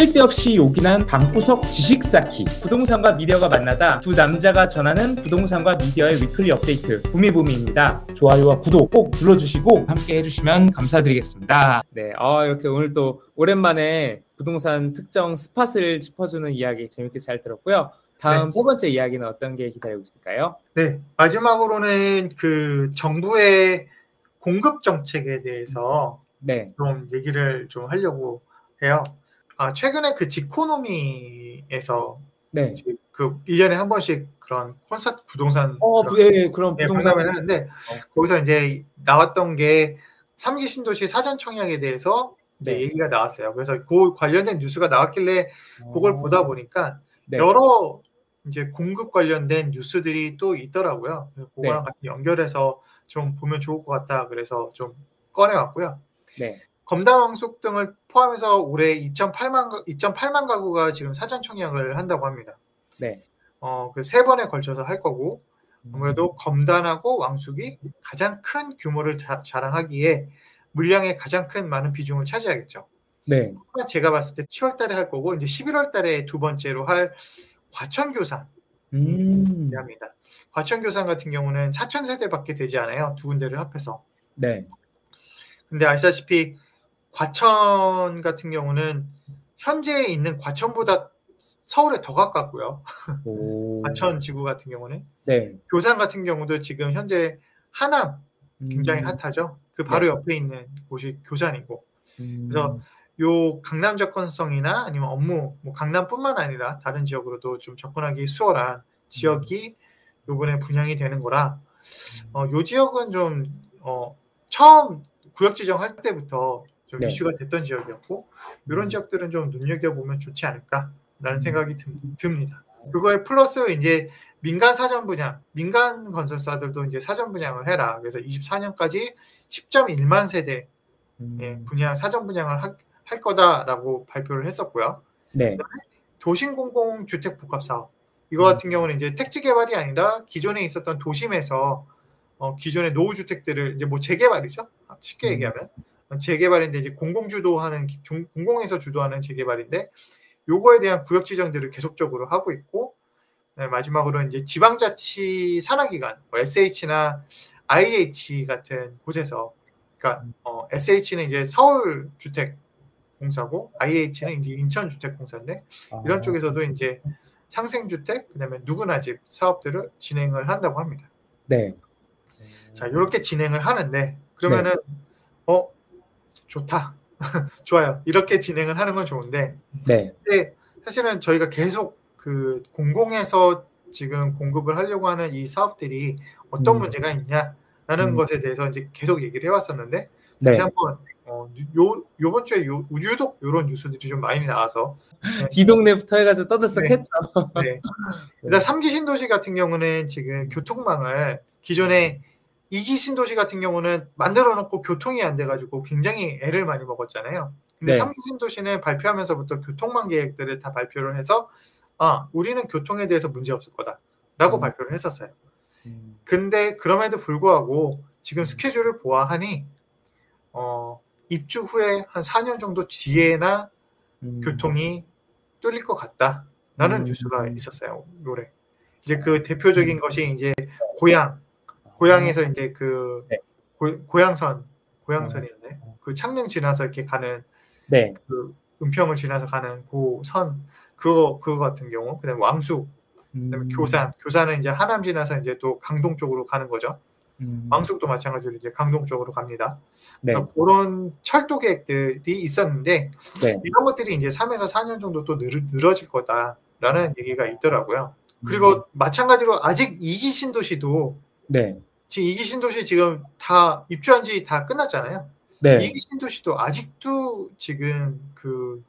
쓸데없이 요긴한 방구석 지식 쌓기 부동산과 미디어가 만나다 두 남자가 전하는 부동산과 미디어의 위클리 업데이트 부미부미입니다. 좋아요와 구독 꼭 눌러주시고 함께 해주시면 감사드리겠습니다. 네, 어, 이렇게 오늘 또 오랜만에 부동산 특정 스팟을 짚어주는 이야기 재밌게 잘 들었고요. 다음 네. 세 번째 이야기는 어떤 게 기다리고 있을까요? 네, 마지막으로는 그 정부의 공급 정책에 대해서 네, 좀 얘기를 좀 하려고 해요. 아, 최근에 그 지코노미에서 네. 그 1년에 한 번씩 그런 콘서트 부동산 어, 부, 예, 예, 그럼 네, 부동산 박람회를 하는데 거기서 이제 나왔던 게 3기 신도시 사전 청약에 대해서 이제 네. 얘기가 나왔어요. 그래서 그 관련된 뉴스가 나왔길래 그걸 어, 보다 보니까 네. 여러 이제 공급 관련된 뉴스들이 또 있더라고요. 그거랑 같이 연결해서 좀 보면 좋을 것 같다. 그래서 좀 꺼내왔고요. 네. 검담왕숙 등을 포함해서 올해 2.8만 2.8만 가구가 지금 사전 청약을 한다고 합니다. 네. 어, 그 세 번에 걸쳐서 할 거고 아무래도 검단하고 왕숙이 가장 큰 규모를 자, 자랑하기에 물량의 가장 큰 많은 비중을 차지하겠죠. 네. 제가 봤을 때 10월 달에 할 거고 이제 11월 달에 두 번째로 할 과천교산 음, 합니다. 과천교산 같은 경우는 4천 세대밖에 되지 않아요. 두 군데를 합해서. 네. 근데 아시다시피 과천 같은 경우는 현재 있는 과천보다 서울에 더 가깝고요. 오. 과천 지구 같은 경우는 네. 교산 같은 경우도 지금 현재 하남 굉장히 음, 핫하죠. 그 바로 네. 옆에 있는 곳이 교산이고 음, 그래서 요 강남 접근성이나 아니면 업무 뭐 강남뿐만 아니라 다른 지역으로도 좀 접근하기 수월한 지역이 요번에 분양이 되는 거라 어, 요 지역은 좀 어, 처음 구역 지정할 때부터 좀 네. 이슈가 됐던 지역이었고 이런 음. 지역들은 좀 눈여겨 보면 좋지 않을까라는 음. 생각이 듭, 듭니다. 그거에 플러스 이제 민간 사전 분양, 민간 건설사들도 이제 사전 분양을 해라. 그래서 24년까지 10.1만 세대 음, 예, 분양 사전 분양을 하- 할 거다라고 발표를 했었고요. 네. 도심 공공 주택 복합 사업 이거 음. 같은 경우는 이제 택지 개발이 아니라 기존에 있었던 도심에서 어, 기존의 노후 주택들을 이제 뭐 재개발이죠. 쉽게 음. 얘기하면 재개발인데 이제 공공 주도하는 공공에서 주도하는 재개발인데 요거에 대한 구역 지정들을 계속적으로 하고 있고 네, 마지막으로 이제 지방자치 산하기관 뭐 SH나 IH 같은 곳에서 그러니까 어, SH는 이제 서울 주택 공사고 IH는 이제 인천 주택 공사인데 이런 아, 쪽에서도 이제 상생 주택 그다음에 누구나 집 사업들을 진행을 한다고 합니다. 네. 자 이렇게 진행을 하는데 그러면은 어 좋다 좋아요 이렇게 진행을 하는 건 좋은데 네. 근데 사실은 저희가 계속 그 공공에서 지금 공급을 하려고 하는 이 사업들이 어떤 음. 문제가 있냐라는 음. 것에 대해서 이제 계속 얘기를 해왔었는데 네. 다시 한번 어, 요 요번 주에 요 유독 이런 뉴스들이 좀 많이 나와서 뒤동네부터 해가지고 떠들썩했죠. 네. 일단 3기 신도시 같은 경우는 지금 교통망을 기존에 2기 신도시 같은 경우는 만들어 놓고 교통이 안 돼가지고 굉장히 애를 많이 먹었잖아요. 근데 네. 3기 신도시는 발표하면서부터 교통망 계획들을 다 발표를 해서 아 우리는 교통에 대해서 문제 없을 거다라고 음. 발표를 했었어요. 음, 근데 그럼에도 불구하고 지금 스케줄을 보아하니 어, 입주 후에 한 4년 정도 뒤에나 음, 교통이 뚫릴 것 같다라는 음. 뉴스가 있었어요. 올해. 이제 그 대표적인 것이 이제 고향, 고향에서 이제 그 네. 고, 고향선, 고향선이었네. 그 창릉 지나서 이렇게 가는 네. 그 은평을 지나서 가는 고선 그거 그거 같은 경우, 그다음에 왕숙, 그다음에 음, 교산, 교산은 이제 하남 지나서 이제 또 강동 쪽으로 가는 거죠. 음, 왕숙도 마찬가지로 이제 강동 쪽으로 갑니다. 네. 그래서 그런 철도 계획들이 있었는데 네. 이런 것들이 이제 3에서 4년 정도 또 늘, 늘어질 거다라는 얘기가 있더라고요. 음. 그리고 마찬가지로 아직 2기 신도시도 네. 지금 2기 신도시 지금 다 입주한 지 다 끝났잖아요. 네. 2기 신도시도 아직도 지금 그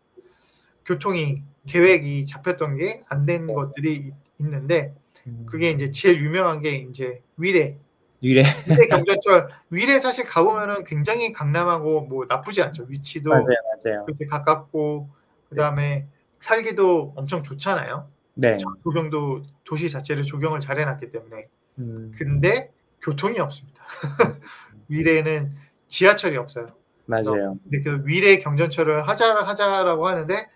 교통이 계획이 잡혔던 게 안 된 것들이 있- 있는데 음, 그게 이제 제일 유명한 게 이제 위례 유래. 위례 경전철 위례 사실 가보면은 굉장히 강남하고 뭐 나쁘지 않죠 위치도 맞아요, 맞아요. 그렇게 가깝고 그다음에 살기도 엄청 좋잖아요. 네. 조경도 도시 자체를 조경을 잘 해놨기 때문에 음, 근데 교통이 없습니다. 위례는 지하철이 없어요. 맞아요. 근데 그 위례 경전철을 하자 하자라고 하는데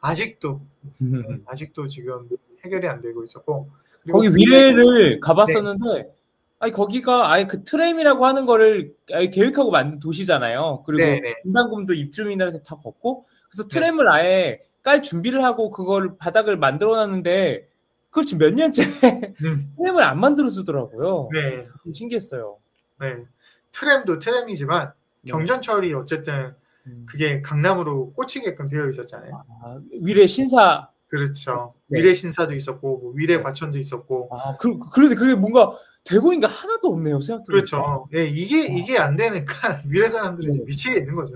아직도 네, 아직도 지금 해결이 안 되고 있었고 거기 위례를 가봤었는데 아니 거기가 아예 그 트램이라고 하는 거를 아예 계획하고 만든 도시잖아요. 그리고 네네. 분담금도 입주민들한테 다 걷고 그래서 네. 트램을 아예 깔 준비를 하고 그걸 바닥을 만들어 놨는데 그걸 지금 몇 년째 음, 트램을 안 만들어 주더라고요. 네, 좀 신기했어요. 네. 트램도 트램이지만 네. 경전철이 어쨌든 음. 그게 강남으로 꽂히게끔 되어 있었잖아요. 아, 위례 신사 그렇죠. 네. 위례 신사도 있었고 뭐 위례 과천도 있었고 아 그, 그런데 그게 뭔가 게 하나도 없네요 생각해 그렇죠. 예, 이게 이게 안 되니까 위례 사람들은 네. 미치게 있는 거죠.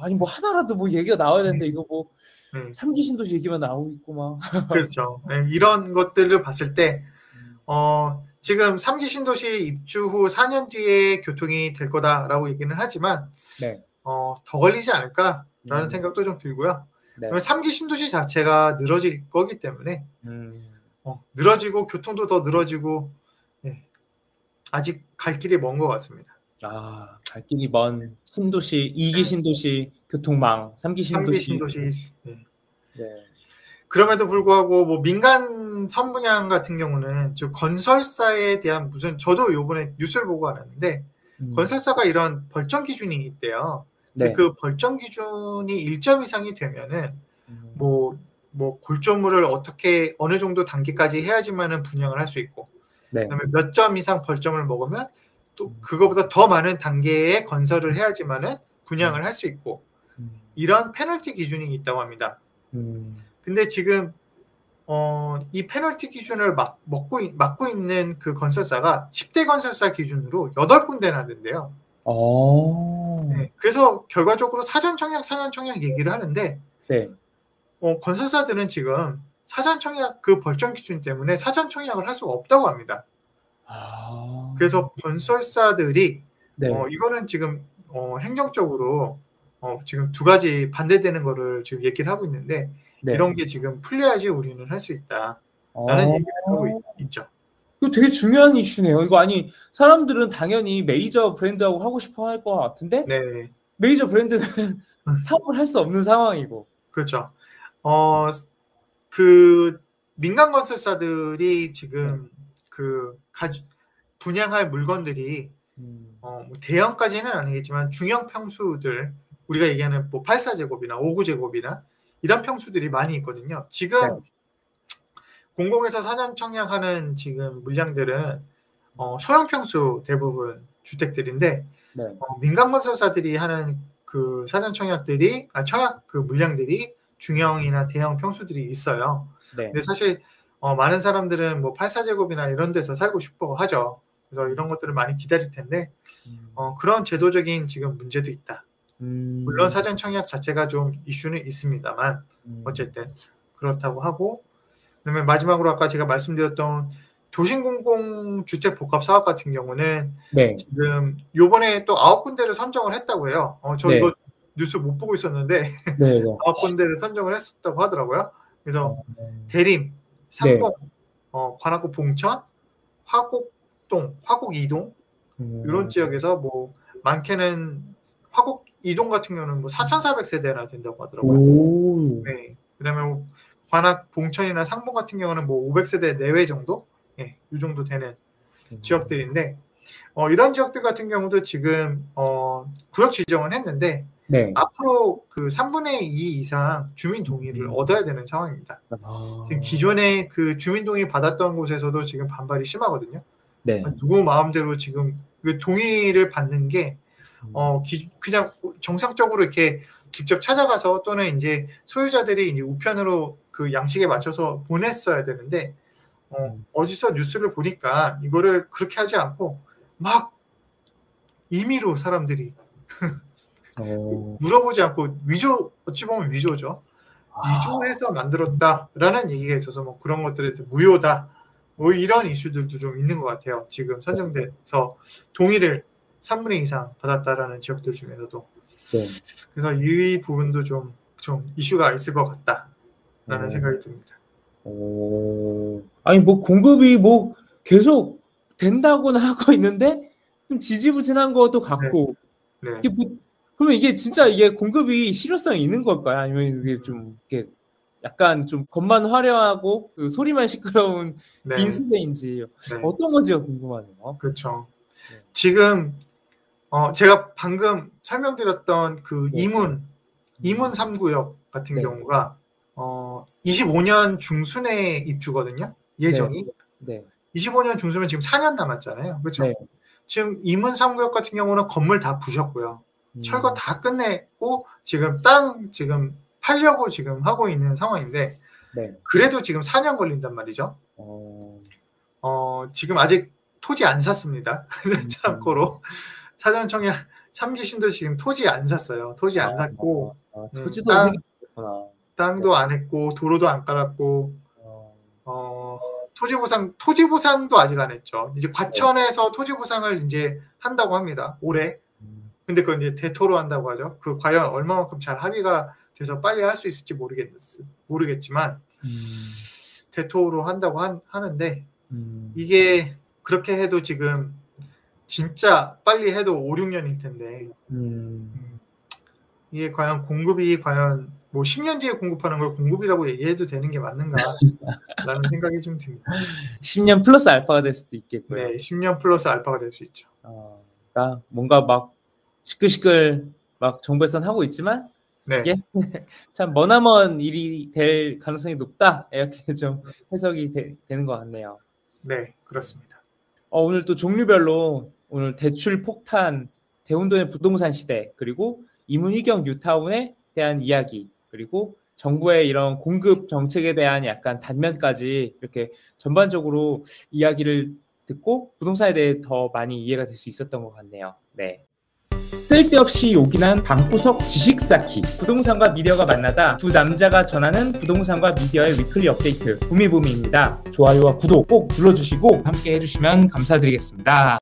아니 뭐 하나라도 뭐 얘기가 나와야 되는데 이거 뭐 네, 삼기 신도시 얘기만 나오고 있고 막 그렇죠. 예, 이런 것들을 봤을 때 어, 지금 삼기 신도시 입주 후 4년 뒤에 교통이 될 거다라고 얘기는 하지만 네. 어, 더 걸리지 않을까라는 음. 생각도 좀 들고요. 네. 그러면 3기 신도시 자체가 늘어질 거기 때문에 음. 어, 늘어지고 교통도 더 늘어지고 예, 아직 갈 길이 먼 것 같습니다. 아, 갈 길이 먼 신도시, 2기 신도시, 교통망, 3기 3기 신도시. 신도시 예. 네. 그럼에도 불구하고 뭐 민간 선분양 같은 경우는 즉 건설사에 대한 무슨 저도 요번에 뉴스를 보고 알았는데 음. 건설사가 이런 벌점 기준이 있대요. 네. 그 벌점 기준이 1점 이상이 되면은 음. 뭐, 뭐 골조물을 어떻게 어느 정도 단계까지 해야지만은 분양을 할 수 있고 네. 그다음에 몇 점 이상 벌점을 먹으면 또 음. 그거보다 더 많은 단계의 건설을 해야지만은 분양을 할 수 있고 음. 이런 페널티 기준이 있다고 합니다. 음. 근데 지금 어, 이 페널티 기준을 막, 먹고, 있- 막고 있는 그 건설사가 10대 건설사 기준으로 8군데나 된대요. 어. 네, 그래서 결과적으로 사전 청약, 사전 청약 얘기를 하는데 네. 어, 건설사들은 지금 사전 청약 그 벌점 기준 때문에 사전 청약을 할 수가 없다고 합니다. 아. 그래서 건설사들이 네. 어, 이거는 지금 어, 행정적으로 어, 지금 두 가지 반대되는 거를 지금 얘기를 하고 있는데 네. 이런 게 지금 풀려야지 우리는 할 수 있다 라는 어. 얘기를 하고 있, 죠 이거 되게 중요한 이슈네요. 이거 아니 사람들은 당연히 메이저 브랜드하고 하고 싶어 할 것 같은데 네, 메이저 브랜드는 사업을 할 수 없는 상황이고. 그렇죠. 어, 그 민간 건설사들이 지금 그 가주, 분양할 물건들이 음. 어, 뭐 대형까지는 아니겠지만 중형 평수들 우리가 얘기하는 뭐 84제곱이나 59제곱이나 이런 평수들이 많이 있거든요. 지금 네. 공공에서 사전 청약하는 지금 물량들은 어, 소형 평수 대부분 주택들인데 네. 어, 민간 건설사들이 하는 그 사전 청약들이 아 청약 그 물량들이 중형이나 대형 평수들이 있어요. 네. 근데 사실 어, 많은 사람들은 뭐 84제곱이나 이런 데서 살고 싶어 하죠. 그래서 이런 것들을 많이 기다릴 텐데 음. 어, 그런 제도적인 지금 문제도 있다. 음. 물론 사전 청약 자체가 좀 이슈는 있습니다만 음. 어쨌든 그렇다고 하고 그다음에 마지막으로 아까 제가 말씀드렸던 도심공공주택 복합 사업 같은 경우는 네. 지금 요번에 또 아홉 군데를 선정을 했다고 해요. 어, 저 네. 이거 뉴스 못 보고 있었는데 네. 네. 아홉 군데를 선정을 했었다고 하더라고요. 그래서 음. 대림, 상봉, 어, 관악구 봉천, 화곡동, 화곡 이동 음. 이런 지역에서 뭐 많게는 화곡 이동 같은 경우는 뭐 4,400세대나 된다고 하더라고요. 오. 네. 그다음에 뭐 관악 봉천이나 상봉 같은 경우는 뭐 500세대 내외 정도, 예, 이 정도 되는 지역들인데 어, 이런 지역들 같은 경우도 지금 어, 구역 지정은 했는데 네. 앞으로 그 3분의 2 이상 주민 동의를 음. 얻어야 되는 상황입니다. 아. 지금 기존에 그 주민 동의 받았던 곳에서도 지금 반발이 심하거든요. 네. 누구 마음대로 지금 그 동의를 받는 게 어, 기- 그냥 정상적으로 이렇게 직접 찾아가서 또는 이제 소유자들이 이제 우편으로 그 양식에 맞춰서 보냈어야 되는데 어, 음. 어디서 뉴스를 보니까 이거를 그렇게 하지 않고 막 임의로 사람들이 어. 물어보지 않고 위조 어찌 보면 위조죠. 아. 위조해서 만들었다라는 얘기가 있어서 뭐 그런 것들에 대해서 무효다. 뭐 이런 이슈들도 좀 있는 것 같아요. 지금 선정돼서 동의를 3분의 2 이상 받았다라는 지역들 중에서도 네. 그래서 이 부분도 좀, 좀 이슈가 있을 것 같다라는 어. 생각이 듭니다. 오. 아니 뭐 공급이 뭐 계속 된다고는 하고 있는데 좀 지지부진한 것도 같고 네. 이게 뭐 그러면 이게 진짜 이게 공급이 실효성이 있는 걸까요? 아니면 이게 좀 이게 약간 좀 겉만 화려하고 그 소리만 시끄러운 네. 빈수대인지 네. 어떤 건지가 궁금하네요. 그렇죠. 네. 지금 어, 제가 방금 설명드렸던 그 네. 이문 이문 3구역 같은 네. 경우가 어, 25년 중순에 입주거든요. 예정이. 네. 25년 중순면 지금 4년 남았잖아요. 그렇죠? 네. 지금 이문 3구역 같은 경우는 건물 다 부셨고요. 음, 철거 다 끝냈고 지금 땅 지금 팔려고 지금 하고 있는 상황인데 네. 그래도 지금 4년 걸린단 말이죠. 어, 어, 지금 아직 토지 안 샀습니다. 음. 참고로 사전청에 3기신도 지금 토지 안 샀어요. 토지 안 샀고 아, 음, 토지도 땅- 생겼구나. 땅도 안 했고 도로도 안 깔았고 어, 어, 토지 보상 토지 보상도 아직 안 했죠. 이제 과천에서 토지 보상을 이제 한다고 합니다. 올해. 음, 근데 그건 이제 대토로 한다고 하죠. 그 과연 얼마만큼 잘 합의가 돼서 빨리 할 수 있을지 모르겠 모르겠지만 음, 대토로 한다고 한- 하는데 음, 이게 그렇게 해도 지금 진짜 빨리 해도 5, 6년일 텐데 음, 이게 과연 공급이 과연 뭐 10년 뒤에 공급하는 걸 공급이라고 얘기해도 되는 게 맞는가라는 생각이 좀 듭니다. 10년 플러스 알파가 될 수도 있겠고요. 네, 10년 플러스 알파가 될 수 있죠. 어, 그러니까 뭔가 막 시끌시끌 막 정부에선 하고 있지만 네, 이게 참 머나먼 일이 될 가능성이 높다 이렇게 좀 해석이 되, 는것 같네요. 네, 그렇습니다. 어, 오늘 또 종류별로 오늘 대출 폭탄, 대운동의 부동산 시대 그리고 이문희경 뉴타운에 대한 이야기 그리고 정부의 이런 공급 정책에 대한 약간 단면까지 이렇게 전반적으로 이야기를 듣고 부동산에 대해 더 많이 이해가 될 수 있었던 것 같네요. 네. 쓸데없이 요긴한 방구석 지식 쌓기 부동산과 미디어가 만나다 두 남자가 전하는 부동산과 미디어의 위클리 업데이트 부미부미입니다. 좋아요와 구독 꼭 눌러주시고 함께 해주시면 감사드리겠습니다.